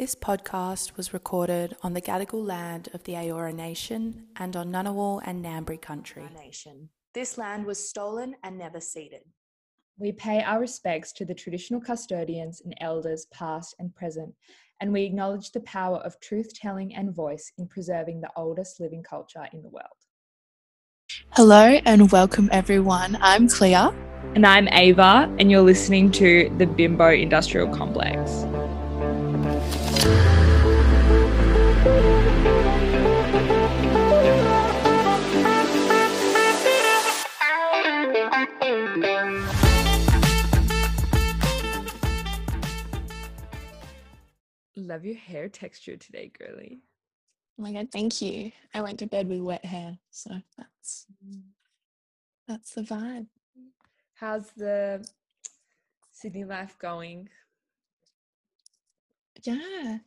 This podcast was recorded on the Gadigal land of the Eora Nation and on Ngunnawal and Ngambri country. Nation. This land was stolen and never ceded. We pay our respects to the traditional custodians and elders, past and present, and we acknowledge the power of truth telling and voice in preserving the oldest living culture in the world. Hello and welcome everyone. I'm Clea. And I'm Ava, and you're listening to the Bimbo Industrial Complex. Love your hair texture today, girly. Oh my god, thank you. I went to bed with wet hair, so that's mm. that's the vibe. How's the Sydney life going? Yeah,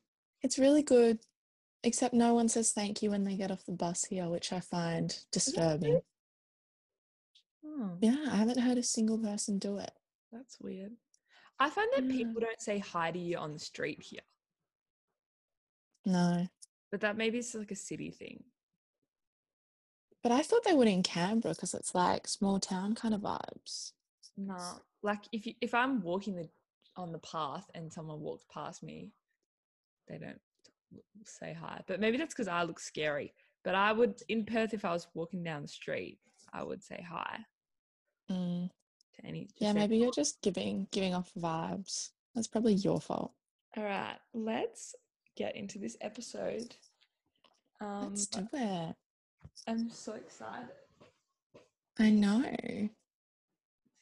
it's really good. Except no one says thank you when they get off the bus here, which I find disturbing. Oh, Yeah, I haven't heard a single person do it. that's weird. I find that Yeah. people mm. don't say hi to you on the street here, No. but that maybe it's like a city thing. But I thought they would in Canberra because it's like small town kind of vibes. No, like if you, if I'm walking the on the path and someone walks past me, they don't say hi. But maybe that's because I look scary. But I would in Perth if I was walking down the street, I would say hi Mm. to any. Yeah, maybe you're just giving giving off vibes. That's probably your fault. All right, let's get into this episode. Um, Let's do it. I'm so excited. I know.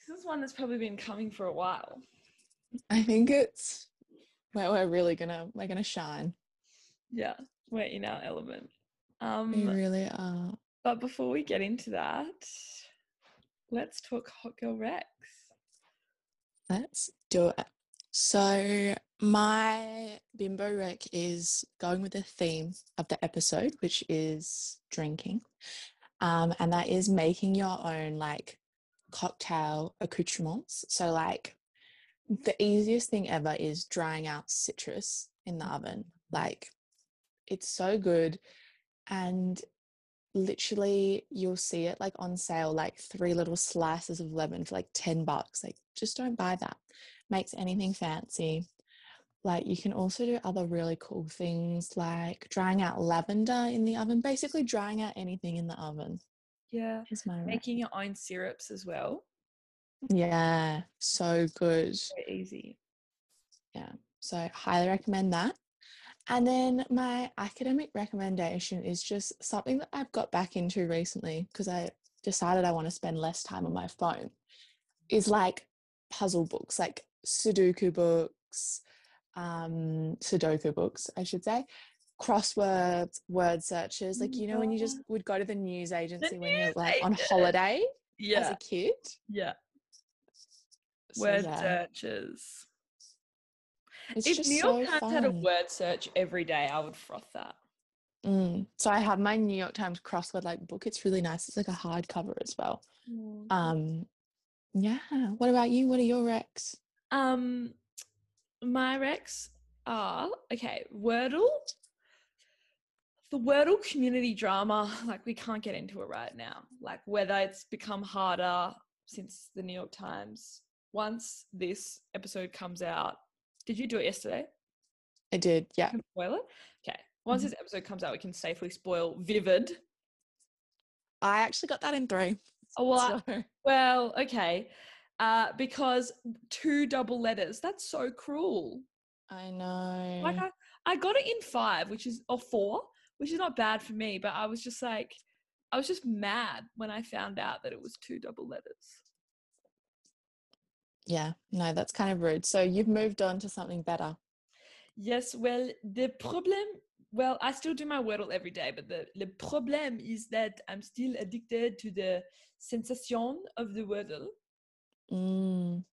This is one that's probably been coming for a while. I think it's where we're really gonna we're gonna shine. Yeah, we're in our element. We Um, really are. but before we get into that, let's talk Hot Girl Rex. Let's do it. So my bimbo rec is going with the theme of the episode, which is drinking. Um, and that is making your own like cocktail accoutrements. So like the easiest thing ever is drying out citrus in the oven. Like it's so good. And literally you'll see it like on sale, like three little slices of lemon for like 10 bucks. Like just don't buy that. Makes anything fancy. Like you can also do other really cool things like drying out lavender in the oven, basically drying out anything in the oven Yeah, is my rec. making your own syrups as well. Yeah, so good. Very easy. Yeah, so highly recommend that. And then my academic recommendation is just something that I've got back into recently because I decided I want to spend less time on my phone. Is like puzzle books, like Sudoku books, um, Sudoku books, I should say, crosswords, word searches. Like you know when you just would go to the news agency when you're news like on agent. holiday as a kid. yeah. So, Word yeah, searches. it's if New York so Times had a word search every day, I would froth that. Mm. So I have my New York Times crossword like book. It's really nice. It's like a hardcover as well. Um, yeah. What about you? What are your recs? Um, my recs are okay. Wordle, the Wordle community drama. Like we can't get into it right now. Like whether it's become harder since the New York Times. Once this episode comes out, did you do it yesterday? I did. Yeah. Spoil it? Okay. Once Mhm. this episode comes out, we can safely spoil Vivid. I actually got that in three. Oh, well, I- well, okay. Uh, because two double letters. That's so cruel. I know. Like I, I got it in five, which is or four, which is not bad for me. But I was just like, I was just mad when I found out that it was two double letters. Yeah. No, that's kind of rude. So you've moved on to something better. Yes, well, the problem, well, I still do my Wordle every day, but the the problem is that I'm still addicted to the sensation of the Wordle. Mm.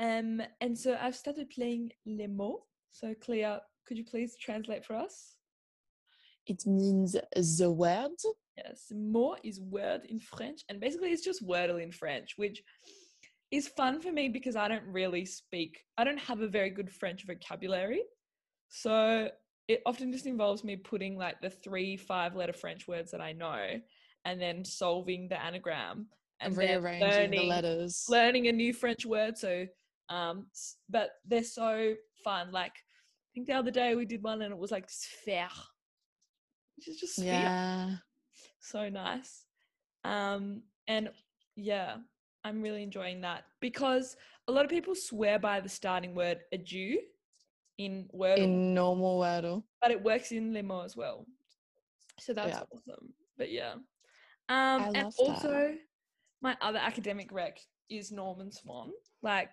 Um, and so I've started playing Les mots. So Clea, could you please translate for us? It means the word. Yes, mot is word in French, and basically it's just Wordle in French, which is fun for me because I don't really speak, I don't have a very good French vocabulary. So it often just involves me putting like the three five letter French words that I know and then solving the anagram and rearranging the letters. learning a new French word. So, um, but they're so fun. Like, I think the other day we did one and it was like sphere, which is just sphere. yeah. So nice. Um, and yeah, I'm really enjoying that because a lot of people swear by the starting word adieu in Wordle, In normal Wordle. but it works in Le Mot as well. So that's Yeah. awesome. But yeah. Um, and love that. also, my other academic rec is Norman Swan. Like,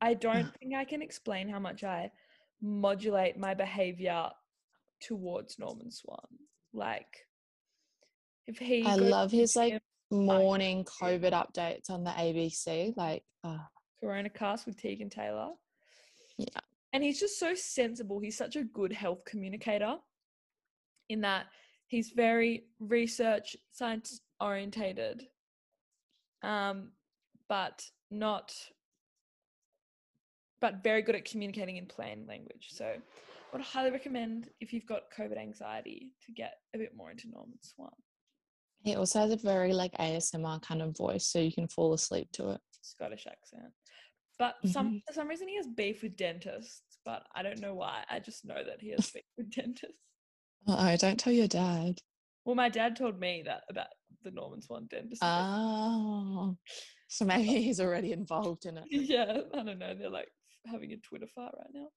I don't think I can explain how much I modulate my behavior towards Norman Swan. Like, if he, I love his like gym, morning COVID updates on the ABC. Like, ah, Coronacast with Tegan Taylor. Yeah. And he's just so sensible. He's such a good health communicator in that he's very research science orientated. Um, but not but very good at communicating in plain language. So I would highly recommend if you've got COVID anxiety to get a bit more into Norman Swan. He also has a very like ASMR kind of voice, so you can fall asleep to it. Scottish accent. But some for some reason he has beef with dentists, but I don't know why. I just know that he has beef with dentists. Oh, don't tell your dad. Well, my dad told me that about the Norman Swan dentist. Oh, so maybe he's already involved in it. yeah, I don't know. They're like having a Twitter fight right now.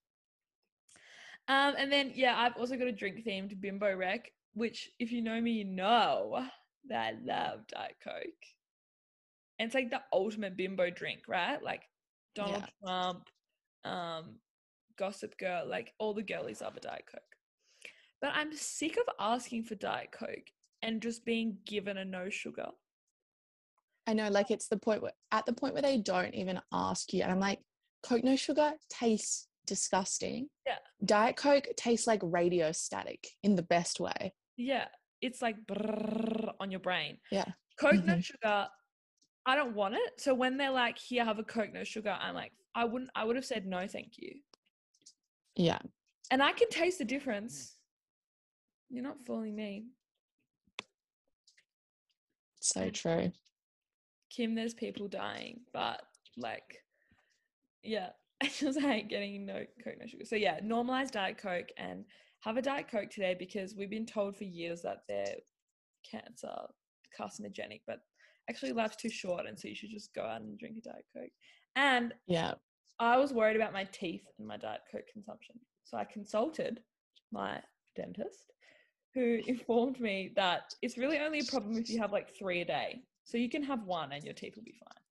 Um, and then yeah, I've also got a drink themed bimbo rec, which if you know me, you know that I love Diet Coke. And it's like the ultimate bimbo drink, right? Like Donald Trump, um, Gossip Girl, like all the girlies love a Diet Coke. But I'm sick of asking for Diet Coke and just being given a no sugar. I know, like it's the point where at the point where they don't even ask you, and I'm like, Coke no sugar tastes disgusting. Yeah. Diet Coke tastes like radio static in the best way. Yeah, it's like on your brain. Yeah. Coke no Mhm. sugar. I don't want it. So when they're like, "Here, have a Coke no sugar," I'm like, I wouldn't. I would have said no, thank you. Yeah. And I can taste the difference. You're not fooling me, So true. Kim. There's people dying, but like, yeah, I just hate getting no Coke no sugar. So yeah, normalize Diet Coke and have a Diet Coke today because we've been told for years that they're cancer carcinogenic, but actually life's too short, and so you should just go out and drink a Diet Coke. And Yeah. I was worried about my teeth and my Diet Coke consumption. So I consulted my dentist who informed me that it's really only a problem if you have like three a day. So you can have one and your teeth will be fine.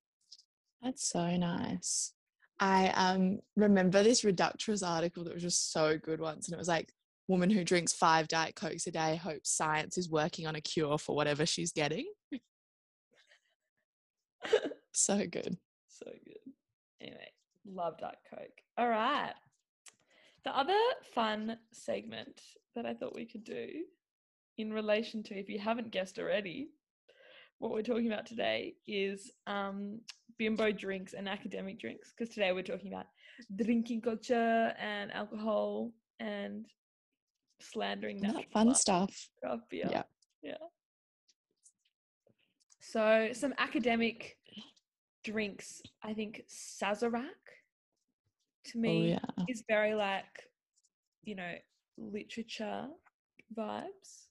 That's so nice. I um remember this Reductress article that was just so good once, and it was like, woman who drinks five Diet Cokes a day hopes science is working on a cure for whatever she's getting. So good. so good. Anyway, love Diet Coke. All right. The other fun segment that I thought we could do in relation to, if you haven't guessed already, what we're talking about today is um, bimbo drinks and academic drinks. Because today we're talking about drinking culture and alcohol and slandering that fun stuff. Oh, beer. Yeah. Yeah. So some academic drinks. I think Sazerac to Oh me yeah. is very like, you know, literature vibes.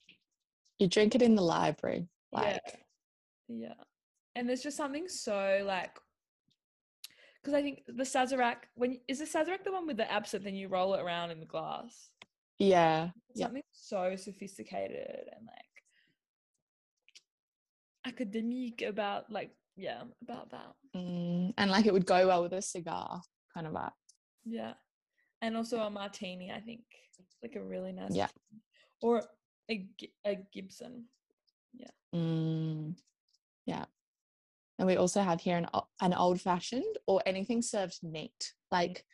You drink it in the library. Like Yeah. And there's just something so like because I think the Sazerac when is the Sazerac the one with the absinthe and you roll it around in the glass? Yeah. Yeah. Something so sophisticated and like academic about like yeah, about that. Mm, and like it would go well with a cigar kind of vibe. Yeah. And also a martini, I think. Like a really nice Yeah. martini. Or a, a Gibson. Yeah. Mm, yeah. And we also have here an, an old fashioned or anything served neat. Like,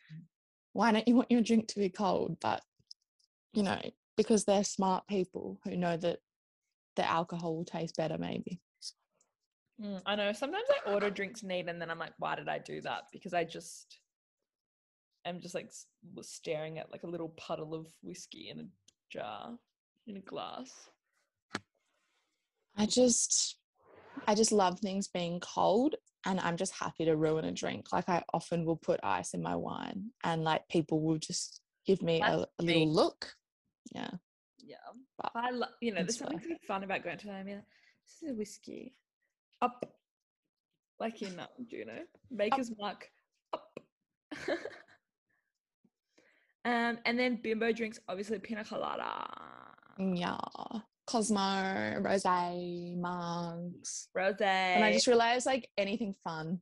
why don't you want your drink to be cold? But, you know, because they're smart people who know that the alcohol will taste better, maybe. Mm, I know. Sometimes I order drinks neat and then I'm like, why did I do that? Because I just am just like staring at like a little puddle of whiskey in a jar in a glass. I just I just love things being cold and I'm just happy to ruin a drink. Like I often will put ice in my wine and like people will just give me a, That's a little look. Yeah. Yeah. But I love, you know, there's something so fun about going to I mean, this is a whiskey. Up. Like in um, you know? Maker's Mark up. um and then bimbo drinks obviously pina colada. Yeah. Cosmo, rose, mugs. Rose. And I just realized like anything fun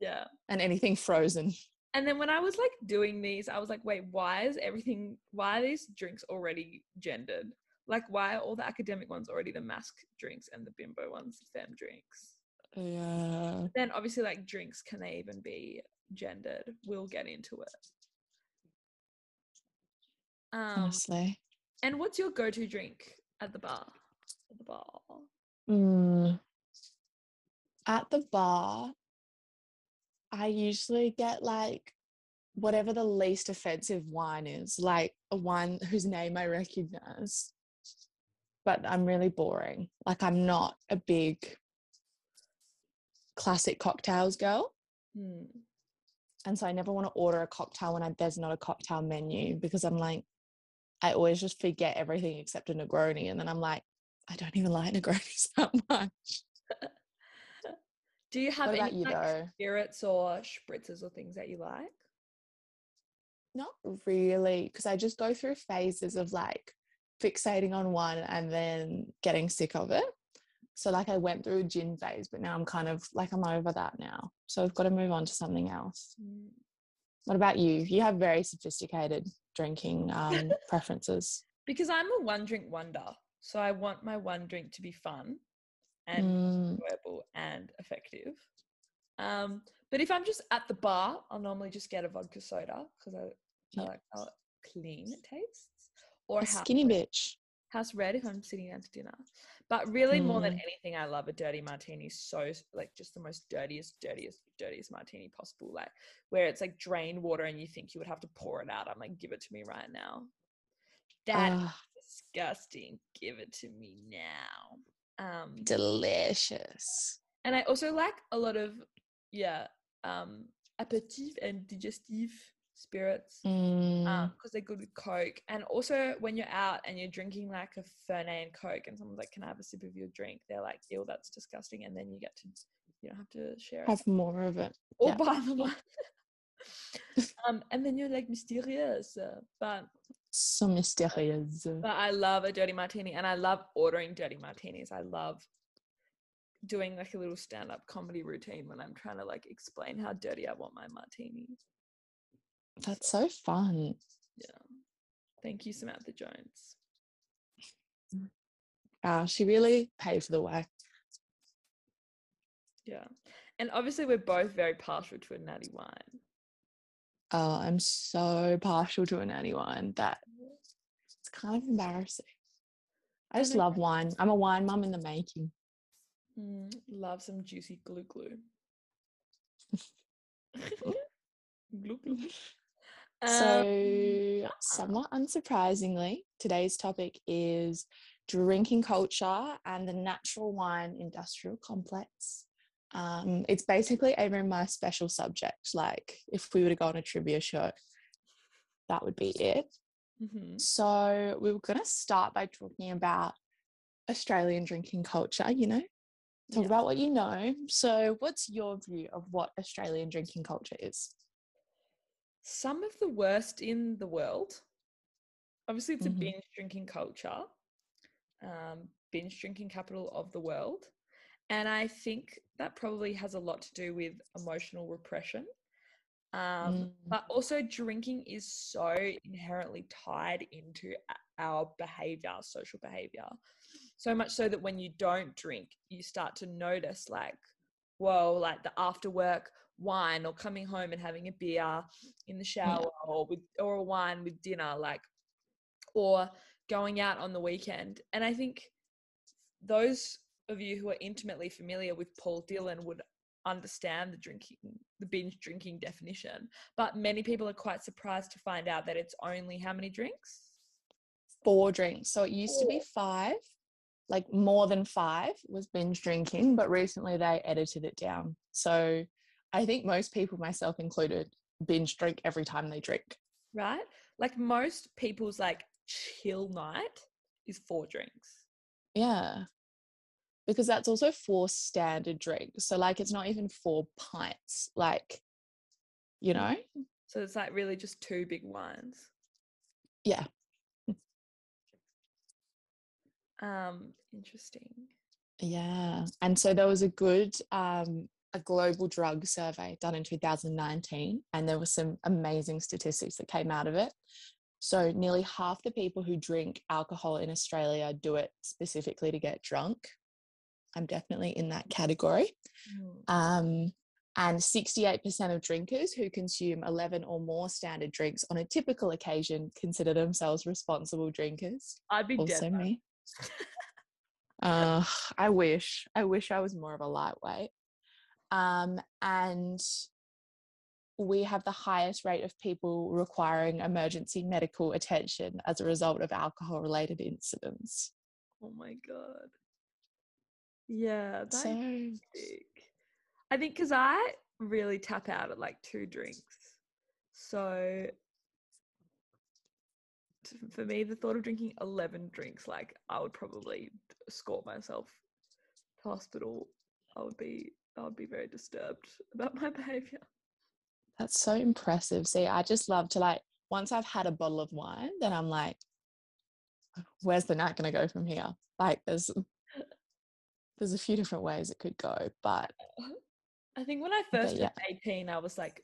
yeah. and anything frozen. And then when I was like doing these, I was like, wait, why is everything why are these drinks already gendered? Like why are all the academic ones already the mask drinks and the bimbo ones femme drinks? Yeah. then obviously like drinks can they even be gendered we'll get into it um Honestly. and what's your go-to drink at the bar at the bar Mm. At the bar, I usually get like whatever the least offensive wine is, like a wine whose name I recognize. But I'm really boring. Like I'm not a big classic cocktails girl. Hmm. And so I never want to order a cocktail when I, there's not a cocktail menu because I'm like, I always just forget everything except a Negroni. And then I'm like, I don't even like Negronis that much. do you have any you like, spirits or spritzers or things that you like Not really, because I just go through phases of like fixating on one and then getting sick of it. So like I went through a gin phase, but now I'm kind of like I'm over that now. So I've got to move on to something else. Hmm. What about you? You have very sophisticated drinking um, preferences. because i'm a one drink wonder so i want my one drink to be fun and Mm, enjoyable and effective. Um, but if I'm just at the bar, I'll normally just get a vodka soda because I, I like how clean it tastes. Or a skinny red, bitch. house red if I'm sitting down to dinner. But really, more than Mm. anything, I love a dirty martini. So like just the most dirtiest, dirtiest, dirtiest martini possible. Like where it's like drained water and you think you would have to pour it out. I'm like, give it to me right now. That is disgusting. Give it to me now. Um, delicious. and I also like a lot of yeah, um, aperitif and digestive spirits Mm, because they're good with Coke. And also when you're out and you're drinking like a Fernet and Coke, and someone's like, "Can I have a sip of your drink?" They're like, "Ew, that's disgusting," and then you get to you don't have to share it have more of it. or yeah. buy the one. um, and then you're like mysterious, uh, but So mysterious. But I love a dirty martini and I love ordering dirty martinis. I love doing like a little stand up comedy routine when I'm trying to like explain how dirty I want my martinis. That's so fun. Yeah. Thank you, Samantha Jones. Wow, she really paved the way. Yeah. And obviously, we're both very partial to a natty wine. Oh, I'm so partial to a natty wine that it's kind of embarrassing. I I just love wine. I'm a wine mum in the making. Mm, love some juicy glou glou. glou glou. Um, So, somewhat unsurprisingly, today's topic is drinking culture and the natural wine industrial complex. Um, it's basically a my special subject. Like, if we were to go on a trivia show, that would be it. mhm. So, we were going to start by talking about Australian drinking culture, you know, talk Yeah. about what you know. So, what's your view of what Australian drinking culture is? some of the worst in the world. Obviously, it's Mhm. a binge drinking culture, um, binge drinking capital of the world. And I think that probably has a lot to do with emotional repression. Um, Mm. But also, drinking is so inherently tied into our behavior, social behavior. So much so that when you don't drink, you start to notice, like, whoa, like the after work wine or coming home and having a beer in the shower or with or a wine with dinner like or going out on the weekend and i think those of you who are intimately familiar with paul dillon would understand the drinking the binge drinking definition but many people are quite surprised to find out that it's only how many drinks four drinks. So it used to be five, like more than five was binge drinking, but recently they edited it down. So I think most people, myself included, binge drink every time they drink. right? Like most people's like chill night is four drinks. Yeah. Because that's also four standard drinks. So like it's not even four pints. Like, you know? So it's like really just two big wines. Yeah. Um, interesting. Yeah. And so there was a good um a global drug survey done in 2019 and there were some amazing statistics that came out of it. So nearly half the people who drink alcohol in Australia do it specifically to get drunk. I'm definitely in that category. Mm. Um, and 68% of drinkers who consume 11 or more standard drinks on a typical occasion consider themselves responsible drinkers. I'd be Also me. uh, I wish. I wish I was more of a lightweight. Um, and we have the highest rate of people requiring emergency medical attention as a result of alcohol related incidents. Oh my god. Yeah, that's So, sick. I think because I really tap out at like two drinks. So for me, the thought of drinking 11 drinks, like I would probably escort myself to hospital. I would be, I would be very disturbed about my behavior. That's so impressive. See, I just love to like once I've had a bottle of wine, then I'm like, where's the night gonna go from here? Like there's there's a few different ways it could go, but uh, I think when I first yeah. turned 18, I was like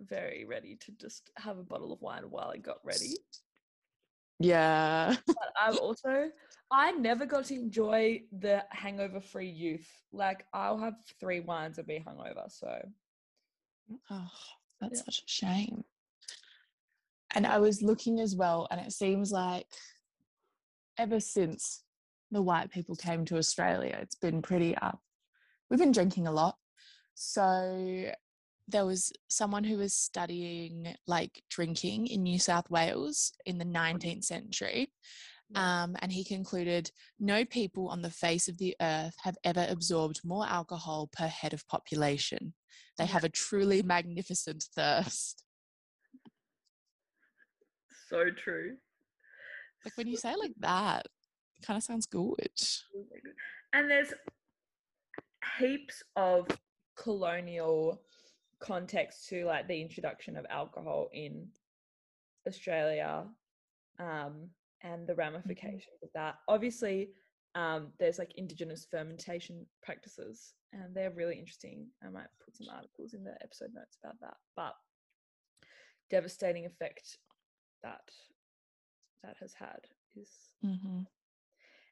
very ready to just have a bottle of wine while I got ready. yeah. but I've also I never got to enjoy the hangover free youth. Like I'll have three wines and be hungover. So Oh, that's Yeah. such a shame. And I was looking as well, and it seems like ever since the white people came to Australia, it's been pretty up. We've been drinking a lot. So there was someone who was studying like drinking in New South Wales in the 19th century. Um, and he concluded no people on the face of the earth have ever absorbed more alcohol per head of population. They have a truly magnificent thirst. so true. Like when you say like that, kind of sounds good. And there's heaps of colonial context to like the introduction of alcohol in Australia um, and the ramifications of that. Obviously, um, there's like indigenous fermentation practices, and they're really interesting. I might put some articles in the episode notes about that. But devastating effect that that has had is hmm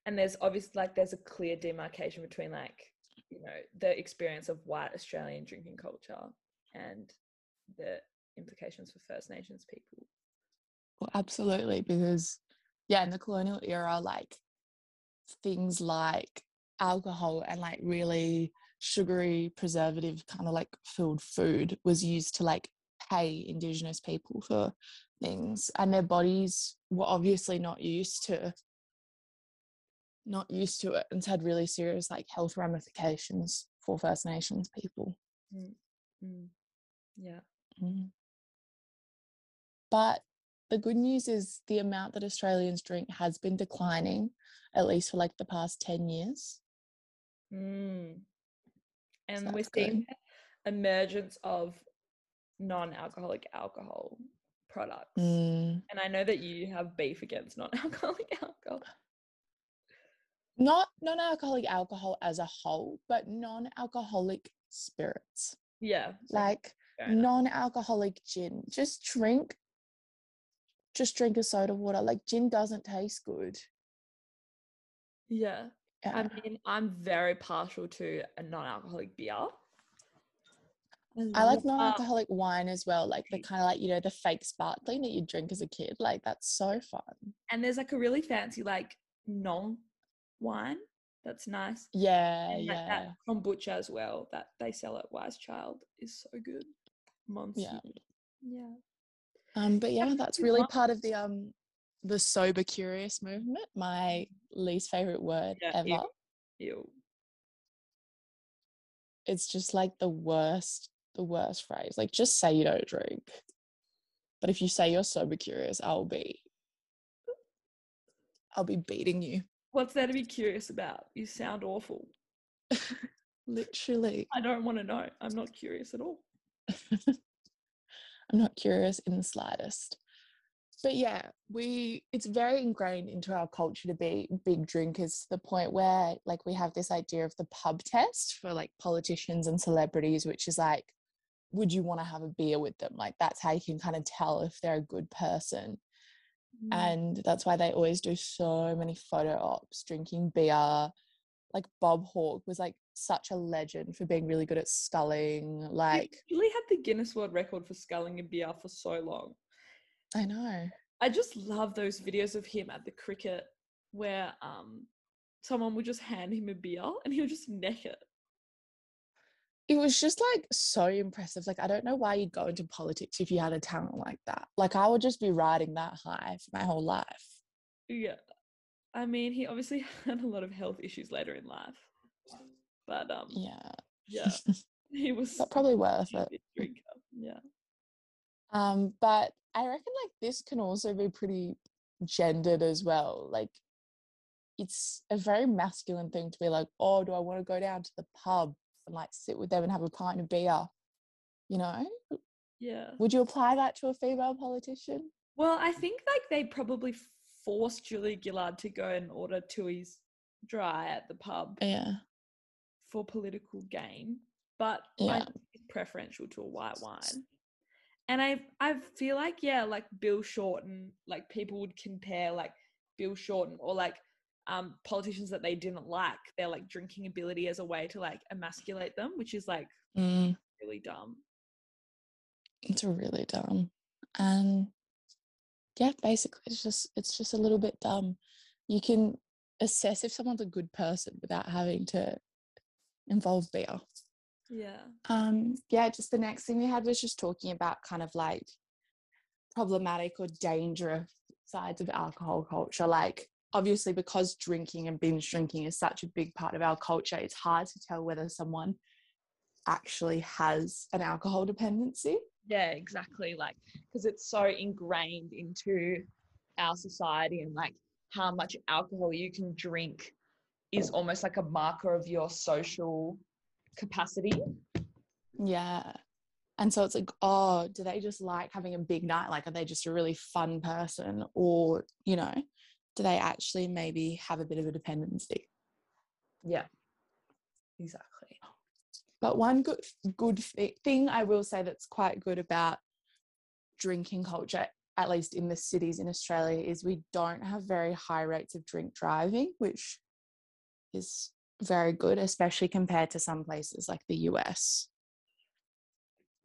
and there's obviously like there's a clear demarcation between like you know the experience of white australian drinking culture and the implications for first nations people. Well, absolutely, because yeah, in the colonial era, like things like alcohol and like really sugary, preservative kind of like filled food was used to like pay indigenous people for things, and their bodies were obviously not used to not used to it and it's had really serious like health ramifications for First Nations people. mm. yeah Mm. But the good news is the amount that Australians drink has been declining, at least for like the past 10 years. mm. and we're that's seeing emergence of non-alcoholic alcohol products Mm. and i know that you have beef against non-alcoholic alcohol Not non alcoholic alcohol as a whole, but non alcoholic spirits. yeah Like non alcoholic gin. Just drink, just drink a soda water. Like gin doesn't taste good. yeah Yeah. I mean, I'm very partial to a non-alcoholic beer. I like non-alcoholic wine as well, like the kind of like you know the fake sparkling that you drink as a kid. Like that's so fun. and there's like a really fancy like non wine that's nice. Yeah, and yeah, that kombucha as well that they sell at Wise Child is so good. Monster. yeah. Yeah. Um, but yeah, that's really part of the um the sober curious movement, my least favorite word Yeah, ever. ew. Ew. It's just like the worst, the worst phrase. Like just say you don't drink. But if you say you're sober curious, I'll be I'll be beating you. What's there to be curious about? You sound awful. Literally. I don't want to know. I'm not curious at all. I'm not curious in the slightest. But yeah, we it's very ingrained into our culture to be big drinkers to the point where like we have this idea of the pub test for like politicians and celebrities, which is like, would you want to have a beer with them? Like that's how you can kind of tell if they're a good person. Mm. And that's why they always do so many photo ops, drinking beer. Like Bob Hawke was like such a legend for being really good at sculling. Like He really had the Guinness World Record for sculling a beer for so long. I know. I just love those videos of him at the cricket where um someone would just hand him a beer and he would just neck it. It was just like so impressive. Like, I don't know why you'd go into politics if you had a talent like that. Like, I would just be riding that high for my whole life. Yeah. I mean, he obviously had a lot of health issues later in life. But um Yeah, yeah, he was but probably worth it. drinker. Yeah. Um, but I reckon like this can also be pretty gendered as well. Like, it's a very masculine thing to be like, oh, do I want to go down to the pub and like sit with them and have a pint of beer? You know, Yeah. would you apply that to a female politician? Well, I think like they probably forced Julia Gillard to go and order Tooheys dry at the pub Yeah, for political gain, but I Yeah. preferential to a white wine. And I I feel like yeah, like Bill Shorten, like people would compare like Bill Shorten or like um politicians that they didn't like their like drinking ability as a way to like emasculate them, which is like mm, really dumb. it's really dumb. And yeah, basically, it's just it's just a little bit dumb. You can assess if someone's a good person without having to involve beer. Yeah. Um, yeah, just the next thing we had was just talking about kind of like problematic or dangerous sides of alcohol culture. Like, obviously, because drinking and binge drinking is such a big part of our culture, it's hard to tell whether someone actually has an alcohol dependency. Yeah, exactly. Like, because it's so ingrained into our society and like how much alcohol you can drink is almost like a marker of your social capacity. Yeah. And so it's like, oh, do they just like having a big night? Like, are they just a really fun person? Or, you know, do they actually maybe have a bit of a dependency? Yeah, exactly. But one good good thing I will say that's quite good about drinking culture, at least in the cities in Australia, is we don't have very high rates of drink driving, which is very good, especially compared to some places like the US.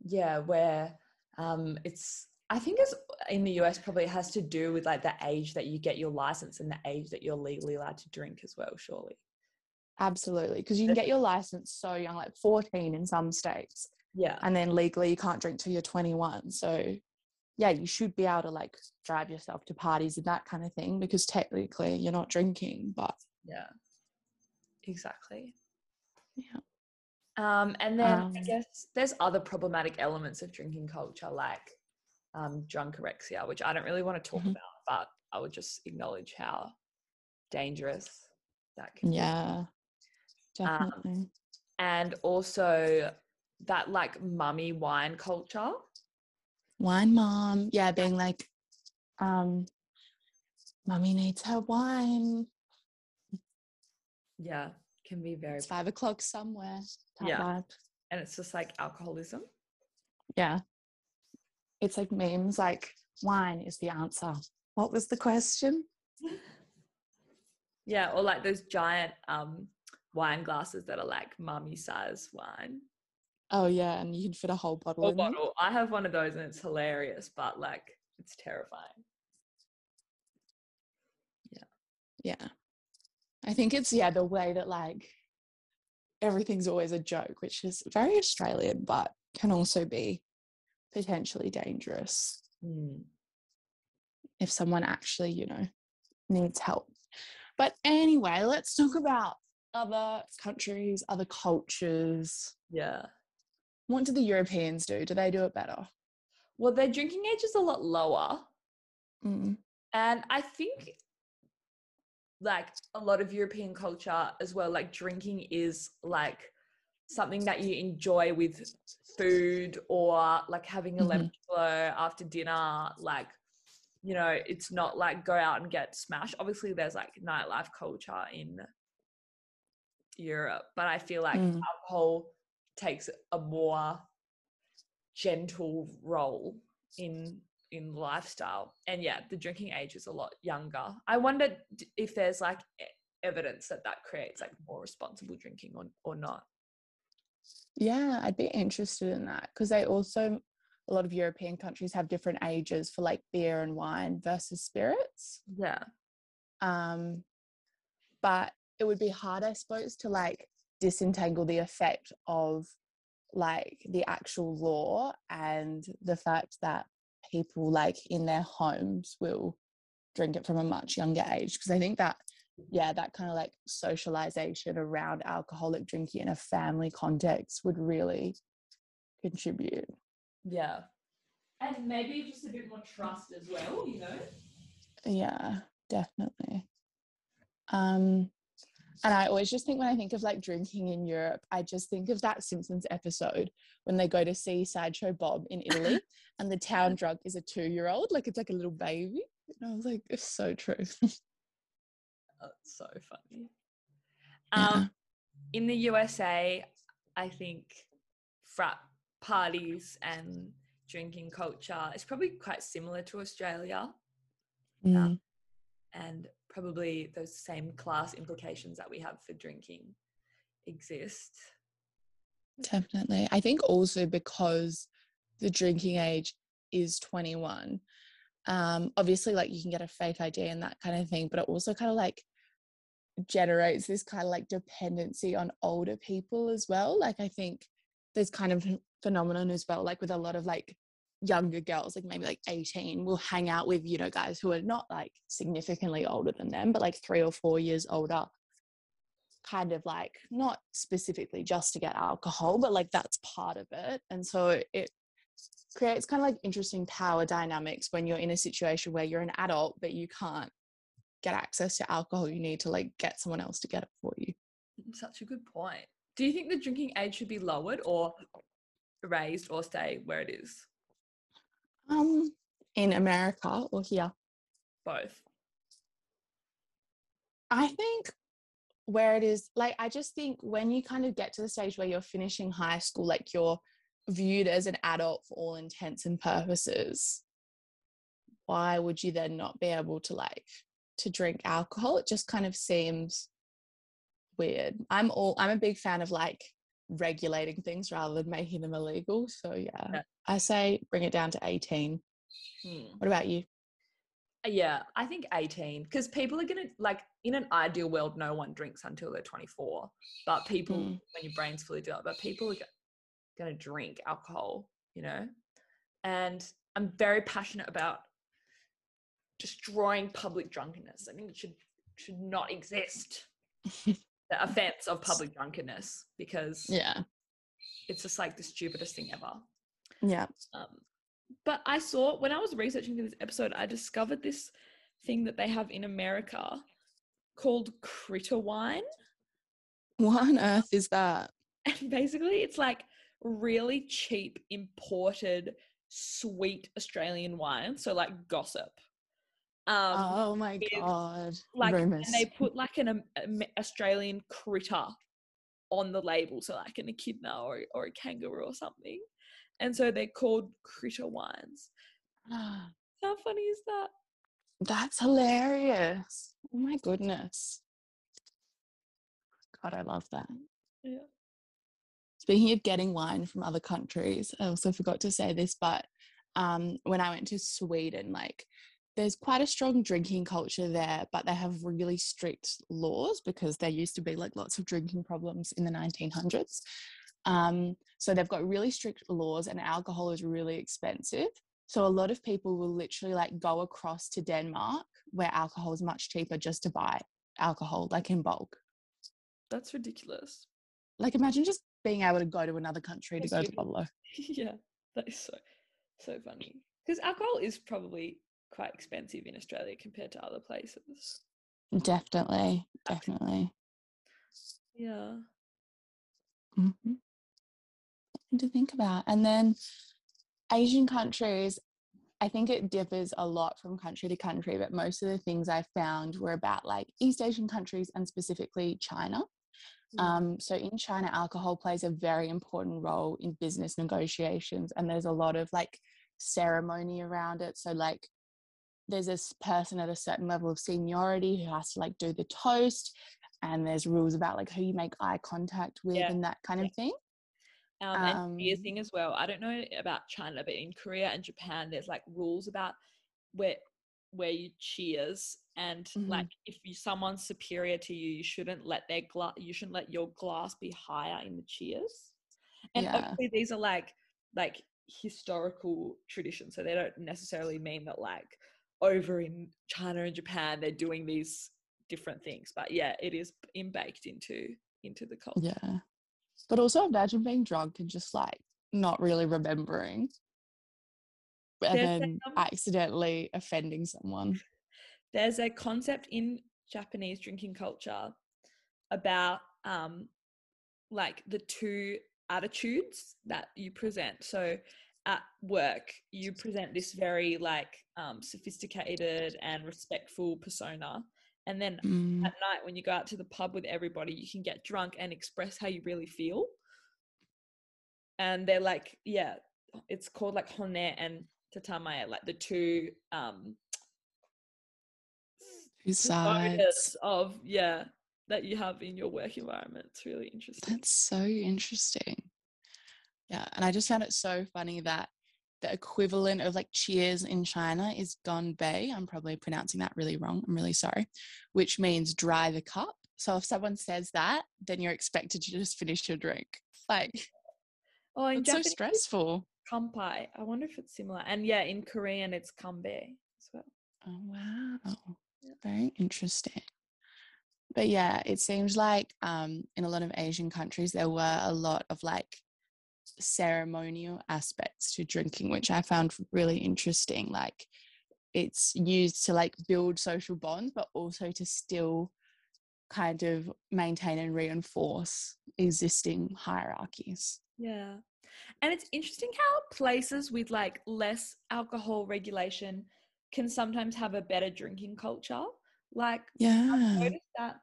Yeah, where um, it's, I think it's in the US probably has to do with like the age that you get your license and the age that you're legally allowed to drink as well, surely. Absolutely, because you can get your license so young, like 14 in some states, Yeah. and then legally you can't drink till you're 21. So, yeah, you should be able to like drive yourself to parties and that kind of thing because technically you're not drinking, but Yeah. Exactly. Yeah. Um, and then I Um, guess there's other problematic elements of drinking culture like um, drunkorexia, which I don't really want to talk Mhm. about, but I would just acknowledge how dangerous that can be. yeah, Um, definitely. And also that like mummy wine culture. wine mom, yeah, being like, um, mummy needs her wine. Yeah. Can be very, It's five o'clock somewhere. Yeah. vibe. and it's just like alcoholism. Yeah. It's like memes like wine is the answer. What was the question? Yeah. Or like those giant um, wine glasses that are like mummy size wine. Oh yeah, and you can fit a whole bottle them. bottle. I have one of those and it's hilarious, but like it's terrifying. Yeah, yeah. I think it's yeah, the way that like everything's always a joke, which is very Australian, but can also be potentially dangerous. Mm. if someone actually, you know, needs help. But anyway, let's talk about other countries, other cultures. Yeah. What do the Europeans do? Do they do it better? Well, their drinking age is a lot lower. Mm. And I think like a lot of European culture as well, like drinking is like something that you enjoy with food or like having a Mhm. lemon glow after dinner. Like, you know, it's not like go out and get smashed. Obviously, there's like nightlife culture in Europe, but I feel like Mm. alcohol takes a more gentle role in in lifestyle and yeah the drinking age is a lot younger i wonder if there's like evidence that that creates like more responsible drinking or, or not Yeah, I'd be interested in that because they also, a lot of European countries have different ages for like beer and wine versus spirits. yeah Um, but it would be hard, I suppose, to like disentangle the effect of like the actual law and the fact that people like in their homes will drink it from a much younger age because i think that yeah that kind of like socialization around alcoholic drinking in a family context would really contribute. Yeah. And maybe just a bit more trust as well you know? Yeah definitely. Um and i always just think when i think of like drinking in europe i just think of that simpsons episode when they go to see sideshow bob in italy and the town drunk is a two-year-old like it's like a little baby. And i was like it's so true That's so funny. Yeah. Um, in the USA, I think frat parties and drinking culture is probably quite similar to Australia, Mm, and probably those same class implications that we have for drinking exist. definitely i think also because the drinking age is 21 um obviously like you can get a fake id and that kind of thing but it also kind of like generates this kind of like dependency on older people as well like i think there's kind of phenomenon as well like with a lot of like younger girls like maybe like 18 will hang out with you know guys who are not like significantly older than them but like three or four years older kind of like not specifically just to get alcohol but like that's part of it and so it creates kind of like interesting power dynamics when you're in a situation where you're an adult but you can't get access to alcohol you need to like get someone else to get it for you Such a good point. Do you think the drinking age should be lowered or raised or stay where it is? um in america or here Both. I think where it is, like, I just think when you kind of get to the stage where you're finishing high school, like, you're viewed as an adult for all intents and purposes. Why would you then not be able to, like, to drink alcohol? It just kind of seems weird. I'm all, I'm a big fan of, like, regulating things rather than making them illegal. So, yeah, Yeah. I say bring it down to 18. Hmm. What about you? Yeah, I think 18 because people are going to, like, in an ideal world, no one drinks until they're 24. But people, Mm. when your brain's fully developed, but people are going to drink alcohol, you know? And I'm very passionate about destroying public drunkenness. I think it should should not exist. the offense of public drunkenness because Yeah. it's just like the stupidest thing ever. Yeah. Um, but I saw when I was researching for this episode, I discovered this thing that they have in America called critter wine. What on earth is that? And basically, it's like really cheap imported sweet Australian wine. So, like gossip. Um, oh my god. like, Rumors. and they put like an um, Australian critter on the label, so like an echidna or, or a kangaroo or something. And so they're called critter wines. How funny is that? That's hilarious. Oh my goodness. God, I love that. Yeah. Speaking of getting wine from other countries, I also forgot to say this, but um, when I went to Sweden, like there's quite a strong drinking culture there, but they have really strict laws because there used to be like lots of drinking problems in the 1900s. Um, so they've got really strict laws, and alcohol is really expensive. So a lot of people will literally like go across to Denmark where alcohol is much cheaper just to buy alcohol, like in bulk. That's ridiculous. Like imagine just being able to go to another country to go to Buffalo. yeah, that is so so funny. Because alcohol is probably quite expensive in Australia compared to other places. Definitely, definitely. Yeah. hmm To think about, and then Asian countries. I think it differs a lot from country to country, but most of the things I found were about like East Asian countries and specifically China. Um, so in China, alcohol plays a very important role in business negotiations, and there's a lot of like ceremony around it. So like there's this person at a certain level of seniority who has to like do the toast, and there's rules about like who you make eye contact with Yeah, and that kind of thing. Um, and beer Um, thing as well. I don't know about China, but in Korea and Japan, there's like rules about where where you cheers and Mhm. like if you someone's superior to you, you shouldn't let their glass you shouldn't let your glass be higher in the cheers. And Yeah. obviously these are like like historical traditions, so they don't necessarily mean that like over in China and Japan they're doing these different things. But yeah, it is baked into into the culture. Yeah. But also imagine being drunk and just like not really remembering and There's a, then um, accidentally offending someone. there's a concept in Japanese drinking culture about um like the two attitudes that you present. So at work, you present this very like um sophisticated and respectful persona. And then Mm, at night when you go out to the pub with everybody, you can get drunk and express how you really feel. And they're like, yeah, it's called like honne and tatemae, like the two um two sides. of yeah that you have in your work environment. It's really interesting. That's so interesting. Yeah. And I just found it so funny that the equivalent of like cheers in China is gonbei. I'm probably pronouncing that really wrong. I'm really sorry, which means dry the cup. So if someone says that, then you're expected to just finish your drink. Like, oh, it's so Japanese, stressful. kampai. I wonder if it's similar. And yeah, in Korean, it's kambe as well. Oh, wow. Yeah. Very interesting. But yeah, it seems like um, in a lot of Asian countries, there were a lot of like ceremonial aspects to drinking, which I found really interesting. Like it's used to like build social bonds, but also to still kind of maintain and reinforce existing hierarchies. Yeah. And it's interesting how places with like less alcohol regulation can sometimes have a better drinking culture. Like I've Yeah. noticed that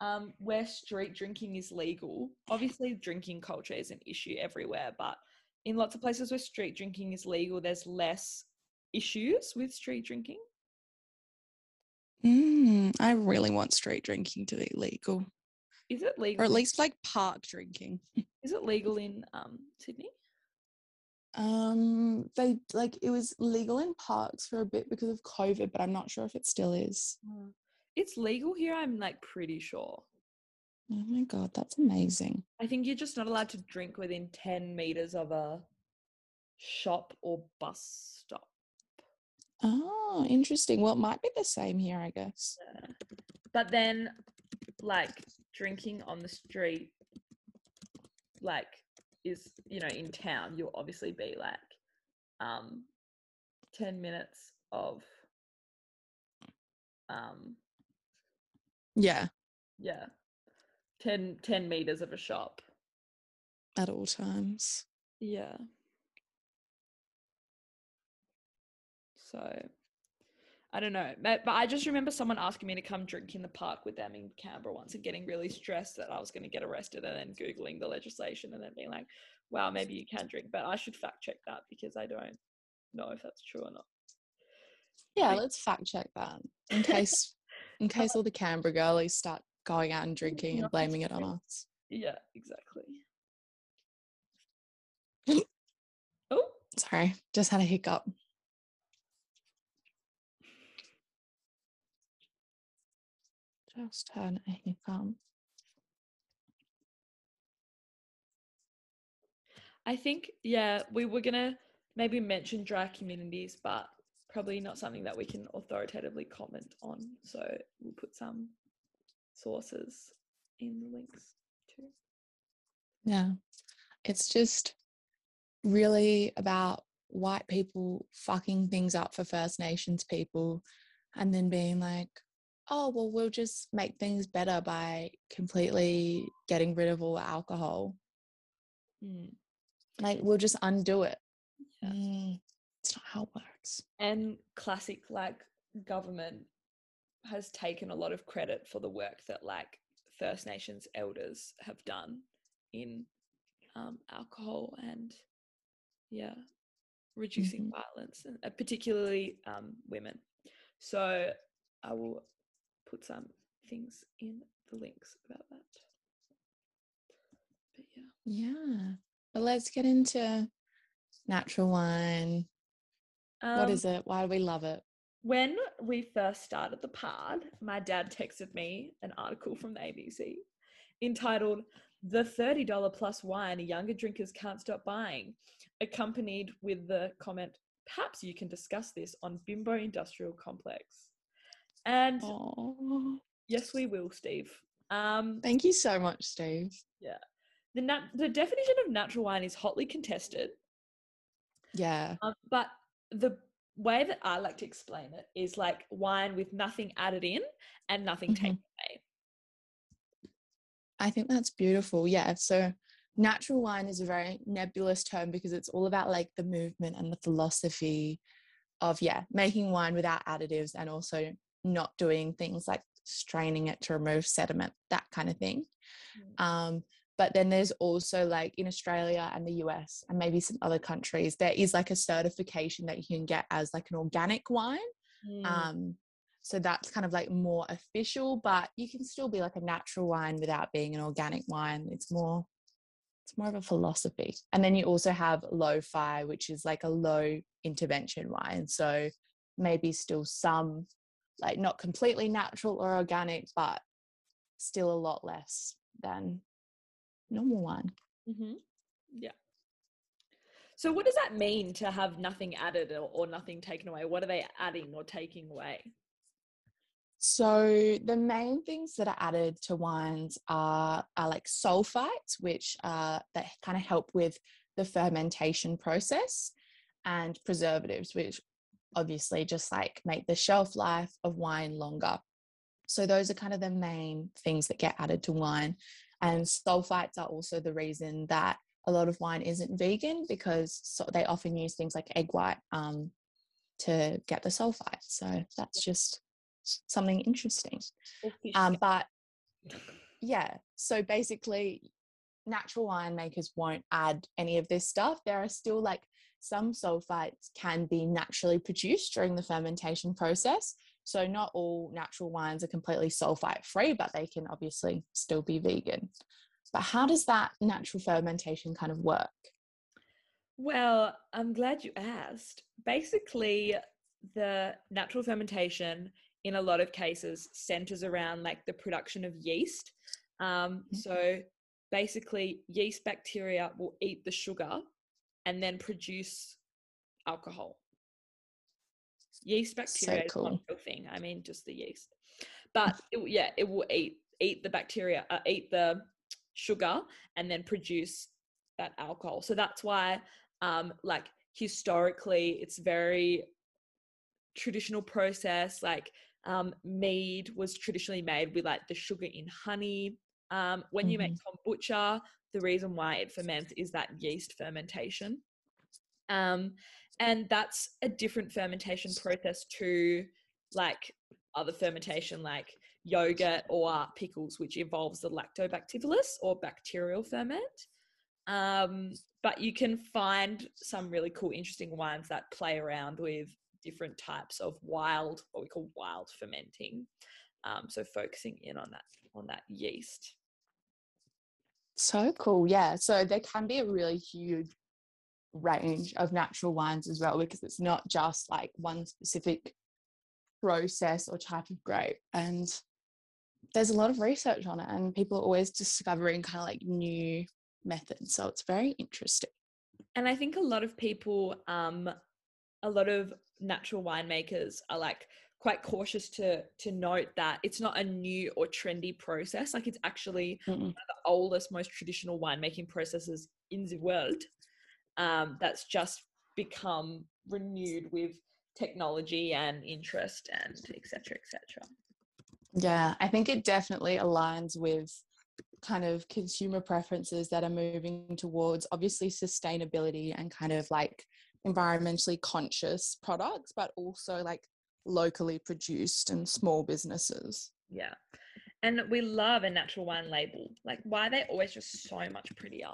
um, where street drinking is legal, obviously drinking culture is an issue everywhere, but in lots of places where street drinking is legal, there's less issues with street drinking. Mm, I really want street drinking to be legal, Is it legal? or at least like park drinking. is it legal in um, Sydney? Um, they like it was legal in parks for a bit because of COVID, but I'm not sure if it still is. Mm. It's legal here. I'm like pretty sure. Oh my god, that's amazing. I think you're just not allowed to drink within 10 meters of a shop or bus stop. Oh, interesting. Well, it might be the same here, I guess. But then, like, drinking on the street, like, is, you know, in town, you'll obviously be like, um, 10 minutes of, um, Yeah, yeah, 10, 10 meters of a shop. at all times. Yeah. So I don't know. But, but I just remember someone asking me to come drink in the park with them in Canberra once and getting really stressed that I was going to get arrested and then Googling the legislation and then being like, wow, maybe you can drink. But I should fact check that because I don't know if that's true or not. Yeah, let's fact check that in case in case all the Canberra girlies start going out and drinking and blaming it on us. Yeah, exactly. oh, Sorry, just had a hiccup. Just had a hiccup. I think, yeah, we were going to maybe mention dry communities, but probably not something that we can authoritatively comment on. So we'll put some sources in the links too. Yeah. It's just really about white people fucking things up for First Nations people and then being like, oh, well, we'll just make things better by completely getting rid of all alcohol. Mm. Like, we'll just undo it. Yeah. Mm, it's not how it works. And classic, like, government has taken a lot of credit for the work that, like, First Nations elders have done in um, alcohol and, yeah, reducing Mhm. violence, and uh, particularly um, women. So I will put some things in the links about that. But yeah. Yeah. But let's get into natural wine. What Um, is it? Why do we love it? When we first started the pod, my dad texted me an article from the ABC entitled The $30 plus wine younger drinkers can't stop buying, accompanied with the comment, Perhaps you can discuss this on Bimbo Industrial Complex. And Oh, yes, we will, Steve. Um, thank you so much, Steve. Yeah. The, nat- the definition of natural wine is hotly contested, Yeah. um, but the way that I like to explain it is like wine with nothing added in and nothing Mhm. taken away. I think that's beautiful. Yeah. So natural wine is a very nebulous term because it's all about like the movement and the philosophy of, yeah, making wine without additives and also not doing things like straining it to remove sediment, that kind of thing. Mm. Um, but then there's also like in Australia and the US and maybe some other countries, there is like a certification that you can get as like an organic wine. Mm. Um, so that's kind of like more official, but you can still be like a natural wine without being an organic wine. It's more, it's more of a philosophy. And then you also have lo-fi, which is like a low intervention wine. So maybe still some, like not completely natural or organic, but still a lot less than normal wine. hmm Yeah. So, what does that mean to have nothing added or, or nothing taken away? What are they adding or taking away? So the main things that are added to wines are, are like sulfites, which uh, that kind of help with the fermentation process, and preservatives, which obviously just like make the shelf life of wine longer. So those are kind of the main things that get added to wine. And sulfites are also the reason that a lot of wine isn't vegan because so they often use things like egg white um, to get the sulfite. So that's just something interesting. Um, but yeah, so basically, natural winemakers won't add any of this stuff. There are still like some sulfites can be naturally produced during the fermentation process. So not all natural wines are completely sulfite free, but they can obviously still be vegan. But how does that natural fermentation kind of work? Well, I'm glad you asked. Basically, the natural fermentation in a lot of cases centers around like the production of yeast. Um, Mhm. so basically, yeast bacteria will eat the sugar and then produce alcohol. Yeast bacteria is not cool. a real thing. I mean, just the yeast. But it, yeah, it will eat eat the bacteria, uh, eat the sugar, and then produce that alcohol. So that's why, um, like historically, it's very traditional process. Like um, mead was traditionally made with like the sugar in honey. Um, when you make kombucha, the reason why it ferments is that yeast fermentation. Um, and that's a different fermentation process to like other fermentation, like yogurt or pickles, which involves the lactobacillus or bacterial ferment. Um, but you can find some really cool, interesting wines that play around with different types of wild, what we call wild fermenting. Um, so focusing in on that on that yeast. So cool. Yeah. So there can be a really huge range of natural wines as well because it's not just like one specific process or type of grape. And there's a lot of research on it, and people are always discovering kind of like new methods. So it's very interesting. And I think a lot of people, um, a lot of natural winemakers are like quite cautious to to note that it's not a new or trendy process. Like it's actually Mm-mm. one of the oldest, most traditional winemaking processes in the world. Um, that's just become renewed with technology and interest and etc. etc. Yeah, I think it definitely aligns with kind of consumer preferences that are moving towards obviously sustainability and kind of like environmentally conscious products, but also like locally produced and small businesses. Yeah. And we love a natural wine label. Like, why are they always just so much prettier?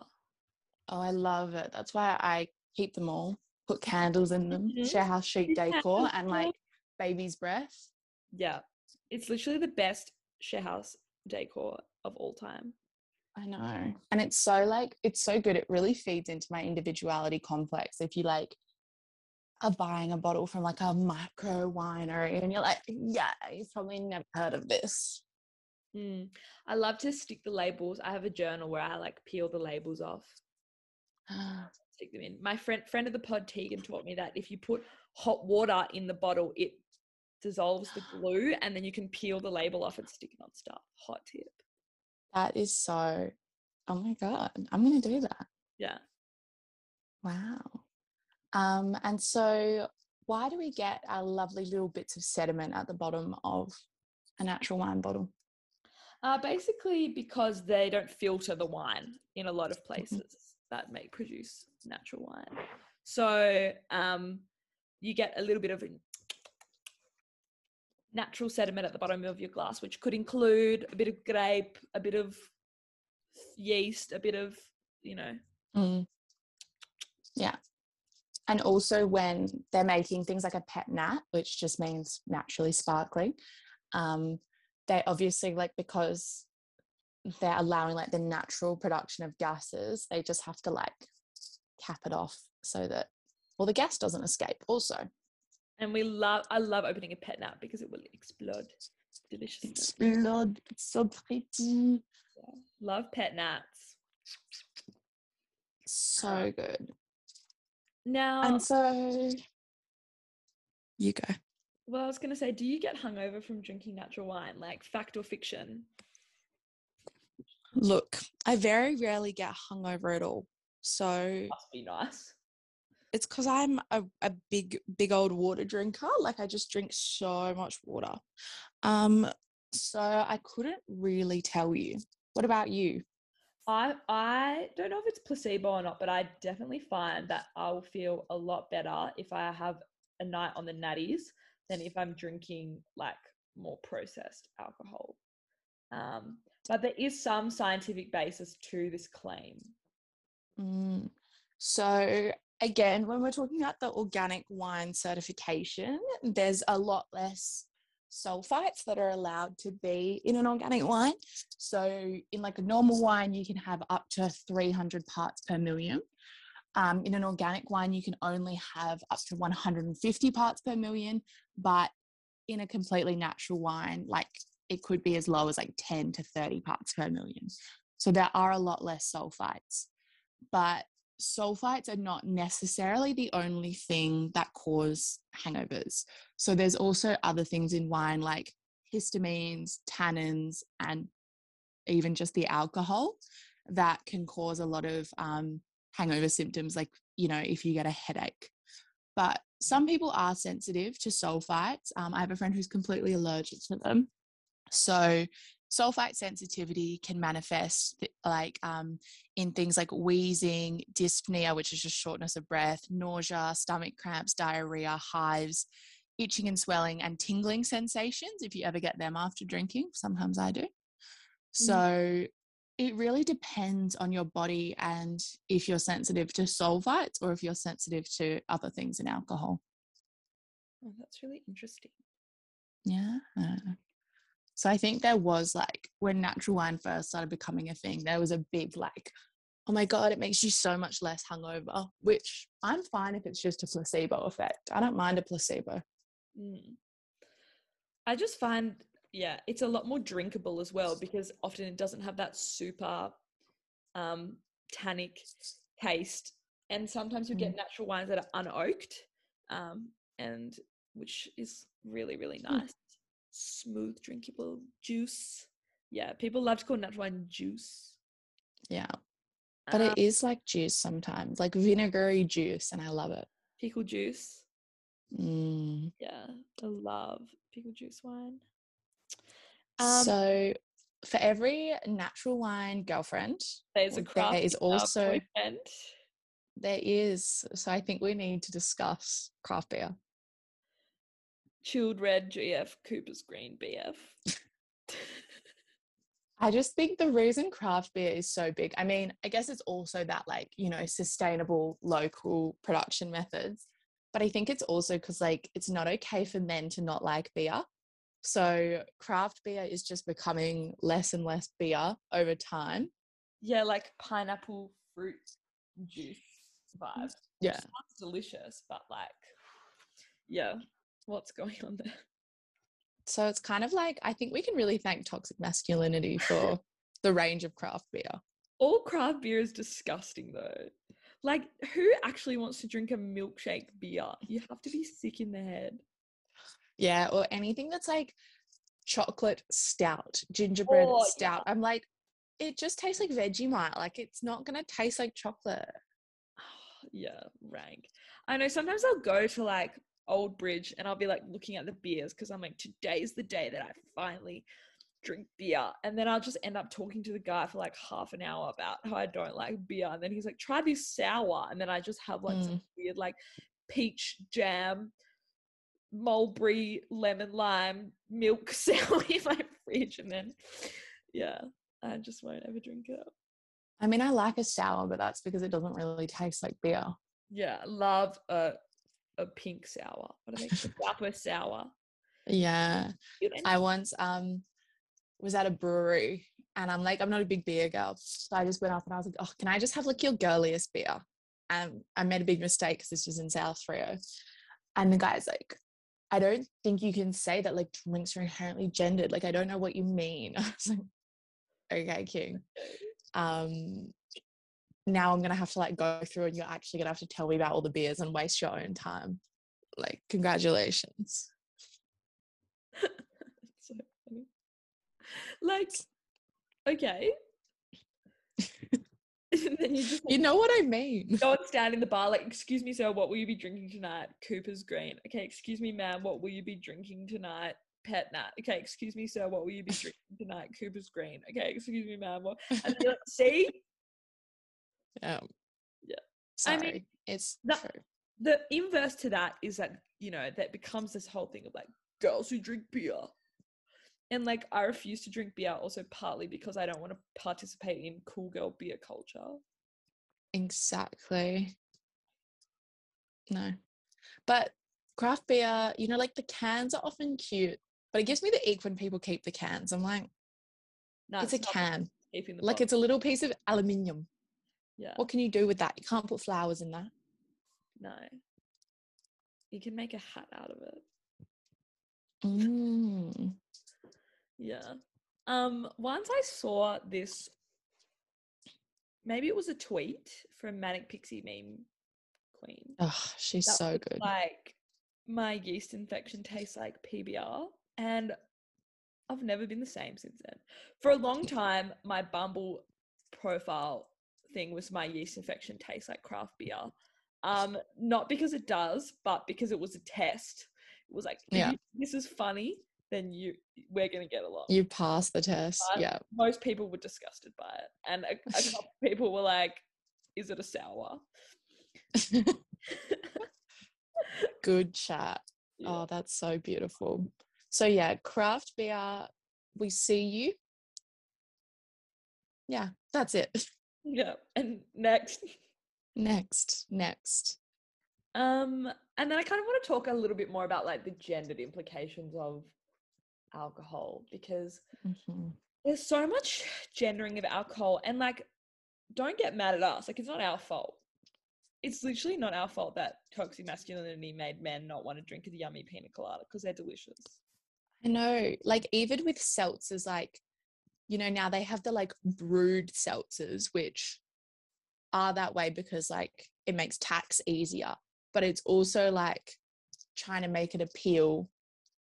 Oh, I love it. That's why I keep them all, put candles in them, Mhm. share house chic decor, and like baby's breath. Yeah. It's literally the best share house decor of all time. I know. And it's so like it's so good. It really feeds into my individuality complex. If you like are buying a bottle from like a micro winery and you're like, yeah, you've probably never heard of this. Mm. I love to stick the labels. I have a journal where I like peel the labels off, stick them in. My friend friend of the pod Tegan taught me that if you put hot water in the bottle, it dissolves the glue and then you can peel the label off and stick it on stuff. Hot tip. That is so oh my god. I'm gonna do that. Yeah. Wow. Um, and so why do we get our lovely little bits of sediment at the bottom of a natural wine bottle? Uh, basically, because they don't filter the wine in a lot of places that may produce natural wine. So um, you get a little bit of natural sediment at the bottom of your glass, which could include a bit of grape, a bit of yeast, a bit of, you know, Mm. Yeah. And also when they're making things like a pet nat, which just means naturally sparkling, um, they obviously like because they're allowing like the natural production of gases, they just have to like cap it off so that well the gas doesn't escape also. and we love, I love opening a pet nat because it will explode. Delicious. Explode. It's so pretty. Love pet nats. So good. Now, And so you go. well, I was going to say, do you get hungover from drinking natural wine? Like fact or fiction? Look, I very rarely get hungover at all. So Must be nice. it's because I'm a, a big, big old water drinker. Like I just drink so much water. Um, so I couldn't really tell you. What about you? I I don't know if it's placebo or not, but I definitely find that I will feel a lot better if I have a night on the natties than if I'm drinking like more processed alcohol. Um, but there is some scientific basis to this claim. Mm. So again, when we're talking about the organic wine certification, there's a lot less sulfites that are allowed to be in an organic wine. So in like a normal wine, you can have up to 300 parts per million. Um, in an organic wine, you can only have up to 150 parts per million, but in a completely natural wine, like it could be as low as like 10 to 30 parts per million. So there are a lot less sulfites but sulfites are not necessarily the only thing that cause hangovers. So there's also other things in wine like histamines, tannins, and even just the alcohol that can cause a lot of um, hangover symptoms, like, you know, if you get a headache. But some people are sensitive to sulfites. Um, I have a friend who's completely allergic to them. So sulfite sensitivity can manifest like um, in things like wheezing, dyspnea, which is just shortness of breath, nausea, stomach cramps, diarrhea, hives, itching and swelling, and tingling sensations. If you ever get them after drinking, sometimes I do. So it really depends on your body and if you're sensitive to sulfites or if you're sensitive to other things in alcohol. Oh, that's really interesting. Yeah. So I think there was like when natural wine first started becoming a thing, there was a big like, oh my God, it makes you so much less hungover, which I'm fine if it's just a placebo effect. I don't mind a placebo. Mm. I just find, yeah, it's a lot more drinkable as well because often it doesn't have that super um, tannic taste and sometimes you Mm. get natural wines that are unoaked, um, and which is really really Hmm. nice, smooth, drinkable juice. Yeah, people love to call natural wine juice. Yeah. But Um, it is like juice sometimes, like vinegary juice, and I love it. pickle juice. Mm. Yeah, I love pickle juice wine. Um, so, for every natural wine girlfriend, there's a craft is beer also- boyfriend. there is. So, I think we need to discuss craft beer. Chilled red GF Cooper's Green BF. I just think the reason craft beer is so big, I mean, I guess it's also that, like, you know, sustainable local production methods. But I think it's also because, like, it's not okay for men to not like beer. So, craft beer is just becoming less and less beer over time. yeah, like pineapple fruit juice mm, vibe. which Yeah. sounds delicious, but like, yeah, what's going on there? So, it's kind of like, I think we can really thank toxic masculinity for the range of craft beer. All craft beer is disgusting though. Like, who actually wants to drink a milkshake beer? You have to be sick in the head. Yeah, or anything that's like chocolate stout, gingerbread Oh, yeah. stout. I'm like, it just tastes like Vegemite. Like it's not gonna taste like chocolate. yeah, rank. I know sometimes I'll go to like Old Bridge and I'll be like looking at the beers because I'm like, today's the day that I finally drink beer. And then I'll just end up talking to the guy for like half an hour about how I don't like beer. And then he's like, try this sour. And then I just have like some mm. weird like peach jam, mulberry, lemon lime, milk sour in my fridge. And then, yeah, I just won't ever drink it. I mean, I like a sour, but that's because it doesn't really taste like beer. Yeah, love a a pink sour. What do they call Southwest sour? Yeah. I once um was at a brewery and I'm like, I'm not a big beer girl. So I just went up and I was like, oh, can I just have like your girliest beer? And I made a big mistake because this was in South Freo. And the guy's like, I don't think you can say that like drinks are inherently gendered. Like, I don't know what you mean. I was like, okay, King. Um now I'm gonna have to like go through and you're actually gonna have to tell me about all the beers and waste your own time. Like, congratulations. so funny. Like, okay. and then you just You know what I mean? go and stand in the bar, like, excuse me, sir, what will you be drinking tonight? Cooper's Green. Okay, excuse me, ma'am, what will you be drinking tonight? Pet Nat. Okay, excuse me, sir, what will you be drinking tonight? Cooper's Green. Okay, excuse me, ma'am. What? And like, see, Um, Yeah. Sorry, I mean, it's that- true. the inverse to that is that you know that becomes this whole thing of like girls who drink beer and like i refuse to drink beer also partly because i don't want to participate in cool girl beer culture Exactly. No, but craft beer, you know, like the cans are often cute, but it gives me the ick when people keep the cans. I'm like, no it's a can, keeping the like bottle. it's a little piece of aluminium. Yeah What can you do with that? You can't put flowers in that. no you can make a hat out of it Mm. yeah um once i saw this maybe it was a tweet from manic pixie meme queen Oh, she's that so good. Like my yeast infection tastes like PBR, and I've never been the same since then. For a long time, my Bumble profile thing was my yeast infection tastes like craft beer. Um, not because it does, but because it was a test. It was like, Yeah. this is funny, then you we're gonna get along. You passed the test. But Yeah. Most people were disgusted by it, and a, a couple people were like, "Is it a sour?" good chat. Yeah. Oh, that's so beautiful. So yeah, craft beer, we see you. Yeah, that's it. Yeah. And next, Next, next. Um, and then I kind of want to talk a little bit more about like the gendered implications of alcohol because Mhm. there's so much gendering of alcohol and like don't get mad at us. Like it's not our fault. It's literally not our fault that toxic masculinity made men not want to drink a yummy pina colada because they're delicious. I know, like even with seltzers, like, you know, now they have the like brewed seltzers, which are that way because like it makes tax easier, but it's also like trying to make it appeal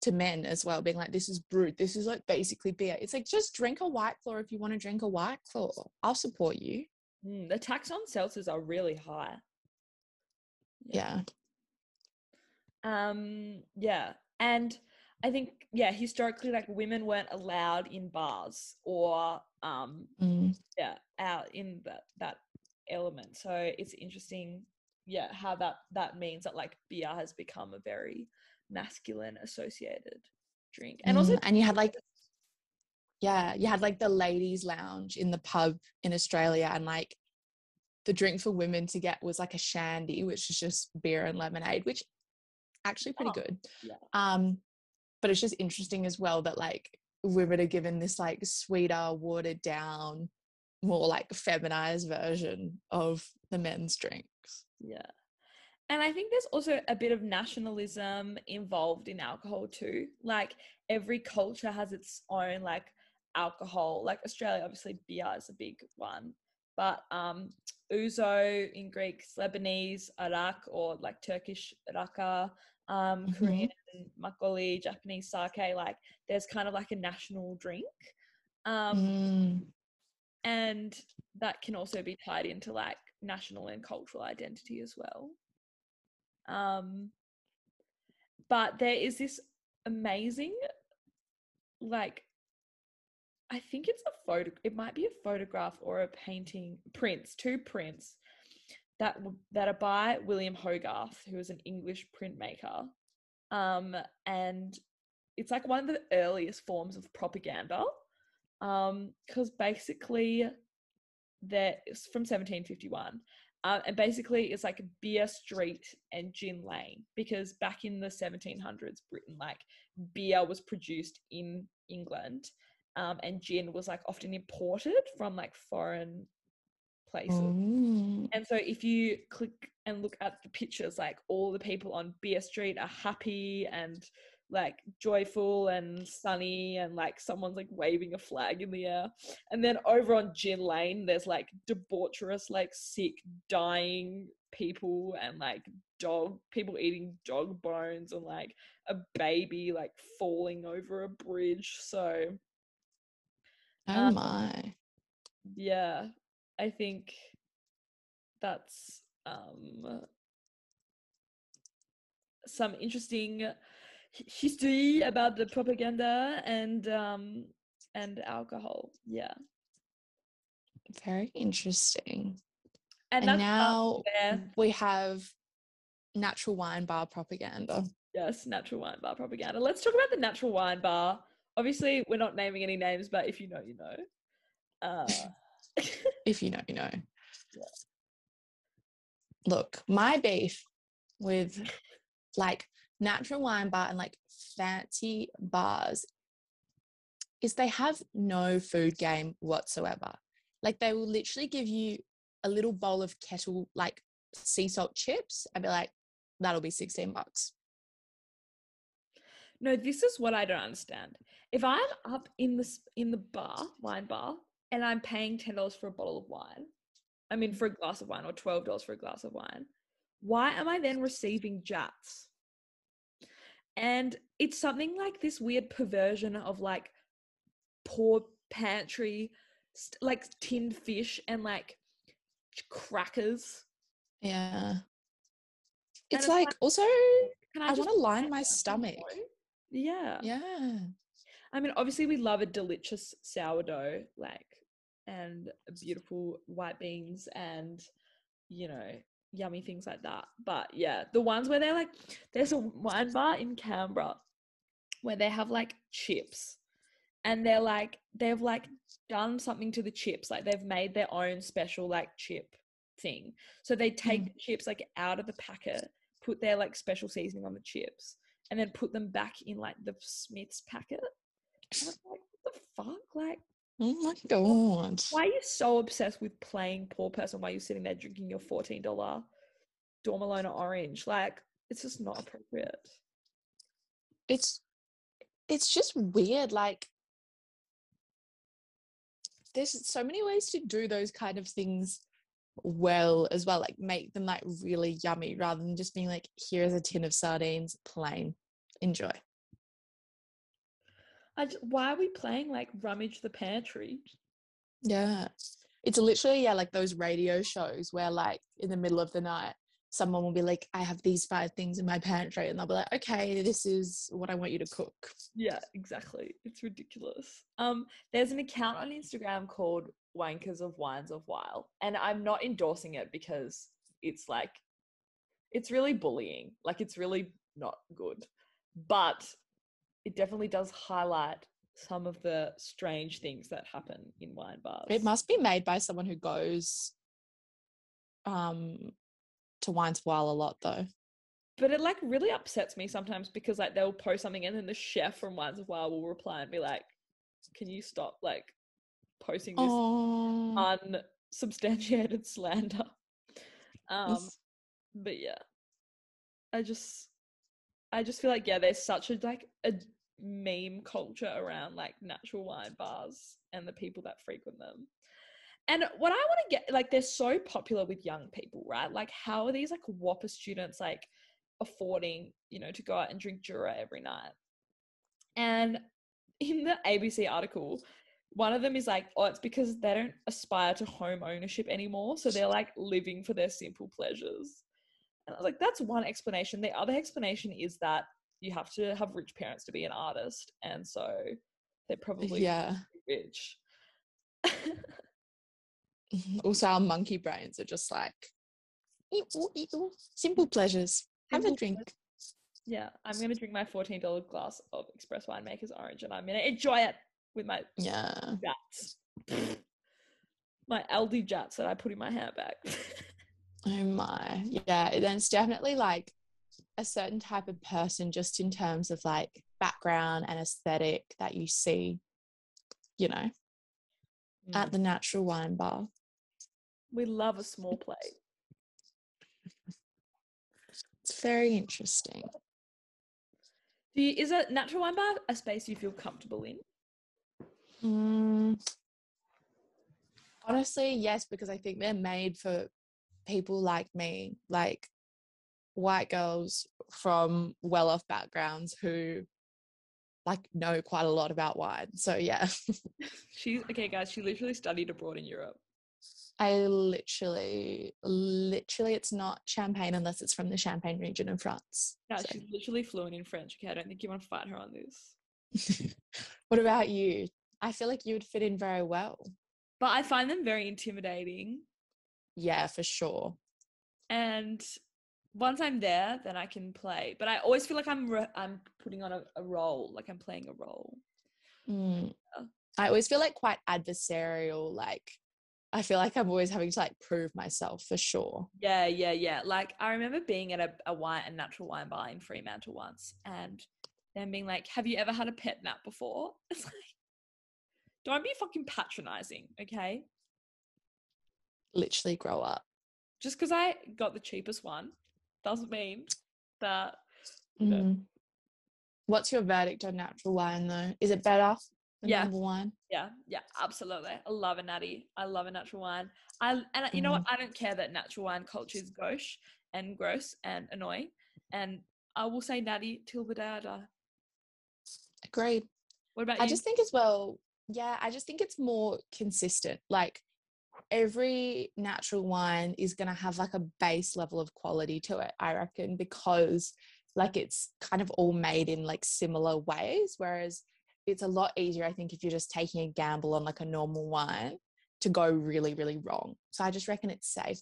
to men as well, being like, this is brute. This is like basically beer. It's like, just drink a white claw if you want to drink a white claw. I'll support you. Mm, the tax on seltzers are really high. Yeah. Um, yeah. And I think, yeah, historically, like women weren't allowed in bars or, um, Mm. yeah, out in that, that element. So it's interesting, yeah, how that, that means that like beer has become a very masculine associated drink. And also, Mm, and you had like yeah you had like the ladies lounge in the pub in australia and like the drink for women to get was like a shandy which is just beer and lemonade which actually pretty Oh, good yeah. um but it's just interesting as well that like women are given this like sweeter watered down more like feminized version of the men's drinks Yeah. And I think there's also a bit of nationalism involved in alcohol too. Like every culture has its own like alcohol. Like Australia, obviously beer is a big one. But um ouzo in Greek, Lebanese, arak or like Turkish raka, um, Mhm. Korean makgeolli, Japanese sake, like there's kind of like a national drink. Um Mm, and that can also be tied into like national and cultural identity as well um but there is this amazing like i think it's a photo it might be a photograph or a painting prints two prints that that are by william hogarth who is an english printmaker um and it's like one of the earliest forms of propaganda um because basically there it's from 1751 um, and basically it's like beer street and gin lane because back in the 1700s britain like beer was produced in england um, and gin was like often imported from like foreign places mm. and so if you click and look at the pictures, like all the people on Beer Street are happy and like joyful and sunny and like someone's like waving a flag in the air. And then over on Gin Lane, there's like debaucherous, like sick, dying people and like dog people eating dog bones and like a baby like falling over a bridge. So oh Um, my yeah, I think that's um some interesting history about the propaganda and um and alcohol. Yeah. very interesting And, and now we have natural wine bar propaganda Yes, natural wine bar propaganda. Let's talk about the natural wine bar. Obviously, we're not naming any names, but if you know, you know. Uh if you know you know Yeah. look my beef with like natural wine bar and like fancy bars is they have no food game whatsoever like they will literally give you a little bowl of kettle like sea salt chips and be like that'll be 16 bucks No, this is what I don't understand. If I'm up in the in the bar, wine bar, and I'm paying ten dollars for a bottle of wine, I mean for a glass of wine, or twelve dollars for a glass of wine, why am I then receiving Jatz? And it's something like this weird perversion of like poor pantry, st- like tinned fish and like crackers. yeah it's it's like like- also Can i, just want to line my stomach? Yeah. yeah I mean, obviously, we love a delicious sourdough, like, and beautiful white beans and, you know, yummy things like that. But yeah, the ones where they're like, there's a wine bar in Canberra where they have like chips and they're like, they've like done something to the chips. Like, they've made their own special like chip thing. So they take mm. the chips like out of the packet, put their like special seasoning on the chips, and then put them back in like the Smith's packet. And I was like, what the fuck? Like, oh my god why are you so obsessed with playing poor person while you're sitting there drinking your $14 Dormalona orange? Like, it's just not appropriate. it's it's just weird like there's so many ways to do those kind of things well as well. Like make them like really yummy rather than just being like, here's a tin of sardines, plain. Enjoy. I j- why are we playing like rummage the pantry? Yeah. It's literally, yeah, like those radio shows where like in the middle of the night, someone will be like, I have these five things in my pantry. And they'll be like, okay, this is what I want you to cook. Yeah, exactly. It's ridiculous. Um, there's an account on Instagram called Wankers of Wines of While, and I'm not endorsing it because it's like it's really bullying. Like it's really not good. But it definitely does highlight some of the strange things that happen in wine bars. It must be made by someone who goes um to Wines While a lot though. but it like really upsets me sometimes because like they'll post something and then the chef from Wines of While will reply and be like, "Can you stop like posting this Oh, unsubstantiated slander?" Um, Yes. but yeah, I just, I just feel like yeah, there's such a like a meme culture around like natural wine bars and the people that frequent them. And what I want to get like they're so popular with young people, right? Like how are these like Whopper students like affording, you know, to go out and drink Jura every night? And in the ABC article, one of them is like, oh, it's because they don't aspire to home ownership anymore. So they're like living for their simple pleasures. And I was like, that's one explanation. The other explanation is that you have to have rich parents to be an artist. And so they're probably yeah. rich. Also, our monkey brains are just like "Eat, ooh, simple pleasures. Have a Simple drink. yeah, I'm going to drink my $14 glass of Express Winemaker's Orange and I'm going to enjoy it with my Yeah. Jatz. my Aldi Jatz that I put in my handbag. Oh my. Yeah. Then it's definitely like a certain type of person, just in terms of like background and aesthetic that you see, you know, Mm. at the natural wine bar. we love a small plate. It's very interesting. Do you, is a natural wine bar a space you feel comfortable in? Mm, honestly, yes, because I think they're made for people like me, like white girls from well off backgrounds who like know quite a lot about wine. So yeah, She's okay, guys. She literally studied abroad in Europe. I literally, literally, it's not champagne unless it's from the Champagne region in France. Yeah, So- she's literally fluent in French. Okay, I don't think you want to fight her on this. what about you? I feel like you would fit in very well. But I find them very intimidating. Yeah, for sure. And once I'm there, then I can play. But I always feel like I'm re- I'm putting on a, a role, like I'm playing a role. Mm. Yeah. I always feel like quite adversarial. Like, I feel like I'm always having to like prove myself for sure. Yeah, yeah, yeah. Like I remember being at a, a wine, a natural wine bar in Fremantle once, and them being like, "Have you ever had a pet nat before?" It's like, don't be fucking patronizing, okay? Literally grow up. Just because I got the cheapest one doesn't mean that. Yeah. Mm. What's your verdict on natural wine though? Is it better than Yeah. one? Yeah, yeah, absolutely. I love a natty. I love a natural wine. I and you know what? I don't care that natural wine culture is gauche and gross and annoying. And I will say natty till the day I die. Agreed. What about you? I just think as well, yeah, I just think it's more consistent. Like every natural wine is going to have like a base level of quality to it, I reckon, because like it's kind of all made in like similar ways. Whereas it's a lot easier, I think, if you're just taking a gamble on like a normal wine to go really, really wrong. So I just reckon it's safe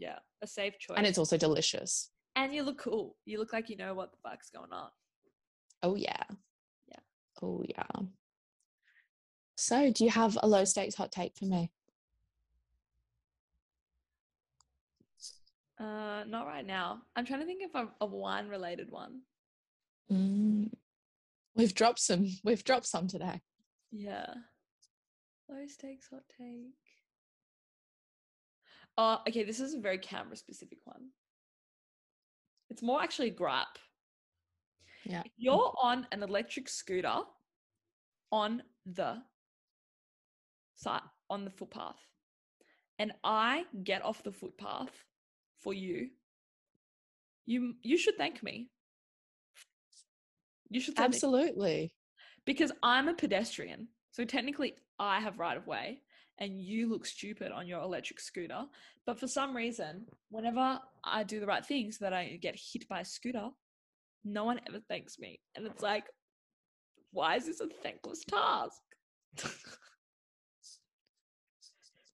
yeah, a safe choice. and it's also delicious. and you look cool. You look like you know what the fuck's going on. Oh, yeah. Yeah. Oh, yeah. So, do you have a low stakes hot take for me? Uh, not right now. I'm trying to think of a, a wine related one. Mm. We've dropped some. We've dropped some today. Yeah. Low stakes hot take. Oh, okay. This is a very Canberra specific one. It's more actually a gripe. Yeah. If you're on an electric scooter on the site on the footpath and I get off the footpath for you, you you should thank me. You should thank me Absolutely. because I'm a pedestrian. So technically I have right of way and you look stupid on your electric scooter. But for some reason, whenever I do the right thing so that I get hit by a scooter, no one ever thanks me. And it's like, why is this a thankless task?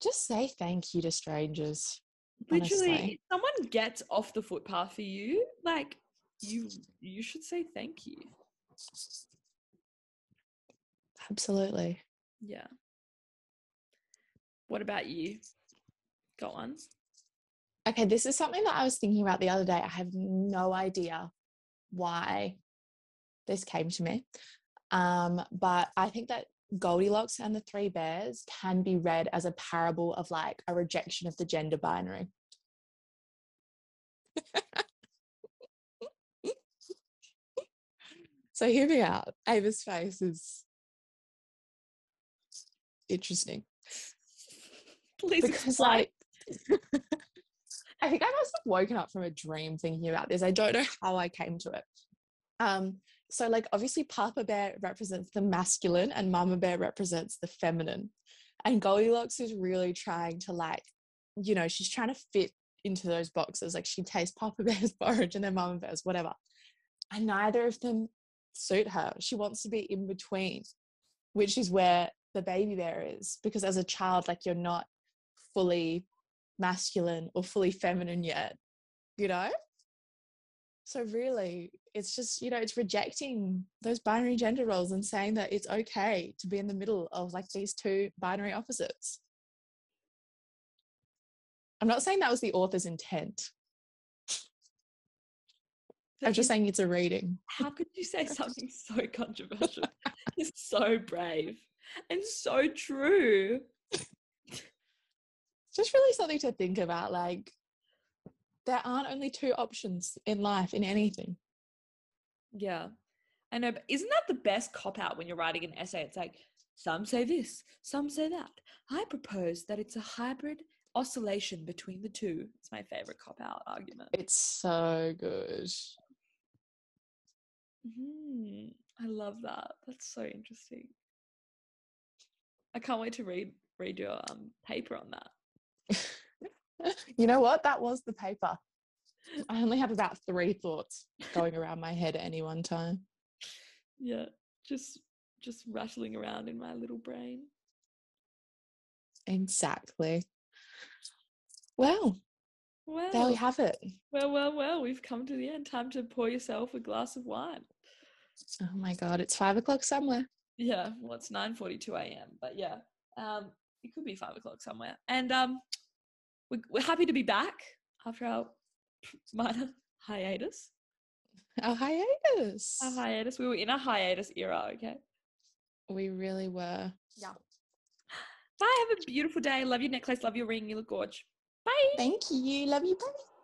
Just say thank you to strangers. Literally, honestly. someone gets off the footpath for you, like you you should say thank you. Absolutely. Yeah. What about you? Got one? Okay, this is something that I was thinking about the other day. I have no idea why this came to me. Um, but I think that Goldilocks and the Three Bears can be read as a parable of like a rejection of the gender binary. so hear me out. Ava's face is interesting Please because explain. like I think I must have woken up from a dream thinking about this. I don't know how I came to it. Um, so like obviously Papa Bear represents the masculine and Mama Bear represents the feminine. And Goldilocks is really trying to like, you know, she's trying to fit into those boxes. Like she tastes Papa Bear's porridge and then Mama Bear's, whatever. And neither of them suit her. She wants to be in between, which is where the baby bear is. Because as a child, like you're not fully masculine or fully feminine yet, you know? So, really, it's just, you know, it's rejecting those binary gender roles and saying that it's okay to be in the middle of like these two binary opposites. I'm not saying that was the author's intent. That I'm just is- saying it's a reading. how could you say something so controversial? it's so brave and so true. It's just really something to think about. Like, there aren't only two options in life in anything. Yeah. I know, but isn't that the best cop out when you're writing an essay? It's like, some say this, some say that. I propose that it's a hybrid oscillation between the two. It's my favorite cop out argument. It's so good. Mhm. I love that. That's so interesting. I can't wait to read read your um paper on that. you know what? That was the paper. I only have about three thoughts going around my head at any one time. Yeah, just just rattling around in my little brain. Exactly. Well, Well, there we have it. well, well, well. We've come to the end. Time to pour yourself a glass of wine. Oh my God, it's five o'clock somewhere. Yeah, well, it's nine forty-two a.m. But yeah, um, it could be five o'clock somewhere. And um, we're, we're happy to be back after our minor hiatus. Our hiatus. Our hiatus. We were in a hiatus era. Okay. We really were. Yeah. Bye. Have a beautiful day. Love your necklace. Love your ring. You look gorge. Bye. Thank you. Love you. Bye.